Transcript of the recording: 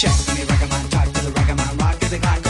Check me, reggae talk to the reggae man, rock is a